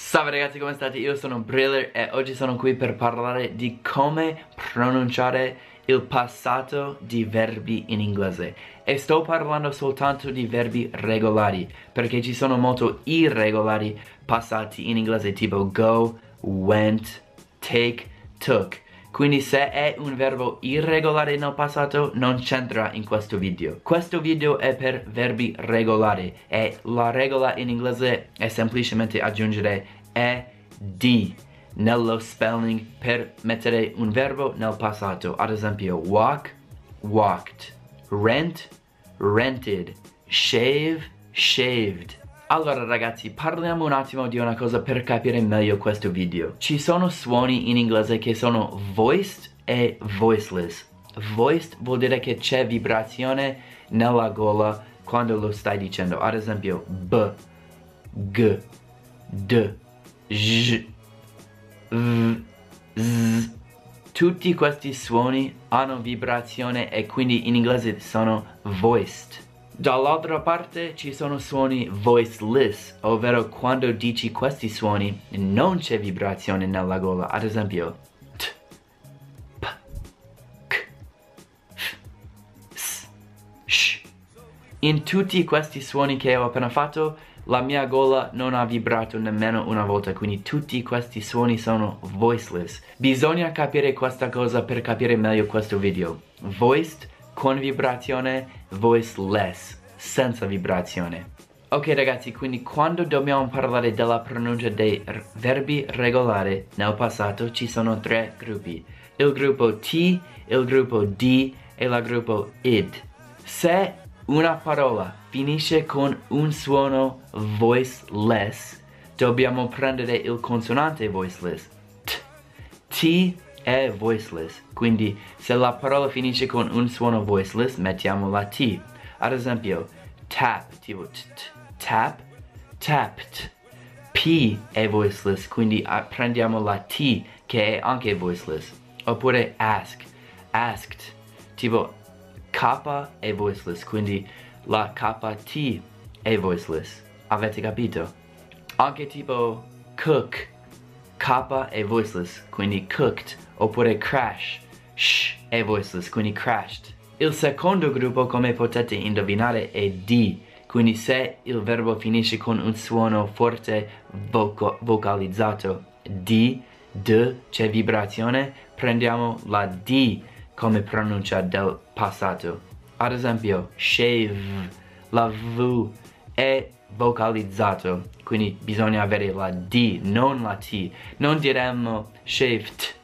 Salve ragazzi come state? Io sono Briller e oggi sono qui per parlare di come pronunciare il passato di verbi in inglese e sto parlando soltanto di verbi regolari perché ci sono molto irregolari passati in inglese tipo go, went, take, took quindi se è un verbo irregolare nel passato non c'entra in questo video. Questo video è per verbi regolari e la regola in inglese è semplicemente aggiungere ed nello spelling per mettere un verbo nel passato. Ad esempio walk, walked, rent, rented, shave, shaved. Allora ragazzi, parliamo un attimo di una cosa per capire meglio questo video. Ci sono suoni in inglese che sono voiced e voiceless. Voiced vuol dire che c'è vibrazione nella gola quando lo stai dicendo. Ad esempio, b, g, d, j, v, z. Tutti questi suoni hanno vibrazione e quindi in inglese sono voiced. Dall'altra parte ci sono suoni voiceless, ovvero quando dici questi suoni non c'è vibrazione nella gola, ad esempio t, p, k, f, s, sh. In tutti questi suoni che ho appena fatto, la mia gola non ha vibrato nemmeno una volta, quindi tutti questi suoni sono voiceless. Bisogna capire questa cosa per capire meglio questo video. Voiced con vibrazione, voiceless, senza vibrazione. Ok ragazzi, quindi quando dobbiamo parlare della pronuncia dei verbi regolari nel passato ci sono tre gruppi. Il gruppo T, il gruppo D e il gruppo ID. Se una parola finisce con un suono voiceless, dobbiamo prendere il consonante voiceless. T, T è voiceless, quindi se la parola finisce con un suono voiceless mettiamo la T. Ad esempio, tap, tipo t, t, tap, tapped. P è voiceless, quindi uh, prendiamo la T che è anche voiceless. Oppure ask, asked, tipo K è voiceless, quindi la KT è voiceless. Avete capito? Anche tipo cook, K è voiceless, quindi cooked oppure crash, sh è voiceless, quindi crashed. Il secondo gruppo, come potete indovinare, è D, quindi se il verbo finisce con un suono forte voco vocalizzato, D, D, c'è vibrazione, prendiamo la D come pronuncia del passato. Ad esempio, shave, la V è vocalizzato, quindi bisogna avere la D, non la T. Non diremmo shaved,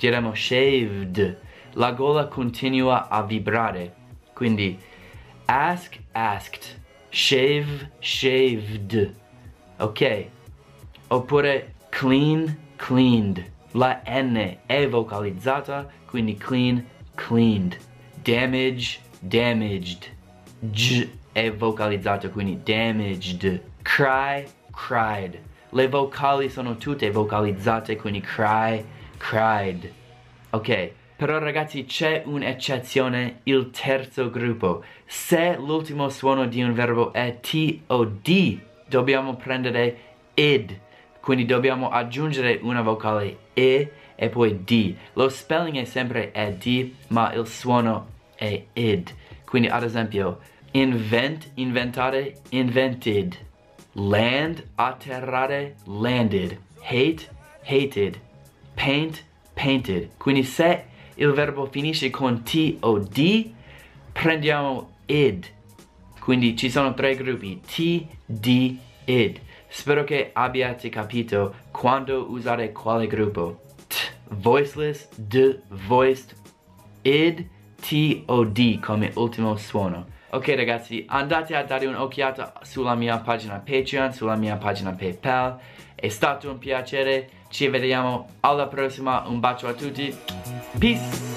diremmo shaved. La gola continua a vibrare. Quindi ask, asked. Shave, shaved. Ok? Oppure clean, cleaned. La N è vocalizzata, quindi clean, cleaned. Damage, damaged. G è vocalizzato, quindi damaged. Cry, cried. Le vocali sono tutte vocalizzate, quindi cry, cried. Ok, però ragazzi c'è un'eccezione, il terzo gruppo. Se l'ultimo suono di un verbo è T o D, dobbiamo prendere id. Quindi dobbiamo aggiungere una vocale E e poi D. Lo spelling è sempre ed, ma il suono è id. Quindi ad esempio, invent, inventare, invented. Land, atterrare, landed. Hate, hated. Paint, painted. Quindi se il verbo finisce con T o D, prendiamo id. Quindi ci sono tre gruppi, T, D, id. Spero che abbiate capito quando usare quale gruppo. T, voiceless, D, voiced, id, T o D come ultimo suono. Ok ragazzi, andate a dare un'occhiata sulla mia pagina Patreon, sulla mia pagina Paypal. È stato un piacere, ci vediamo alla prossima, un bacio a tutti. Peace!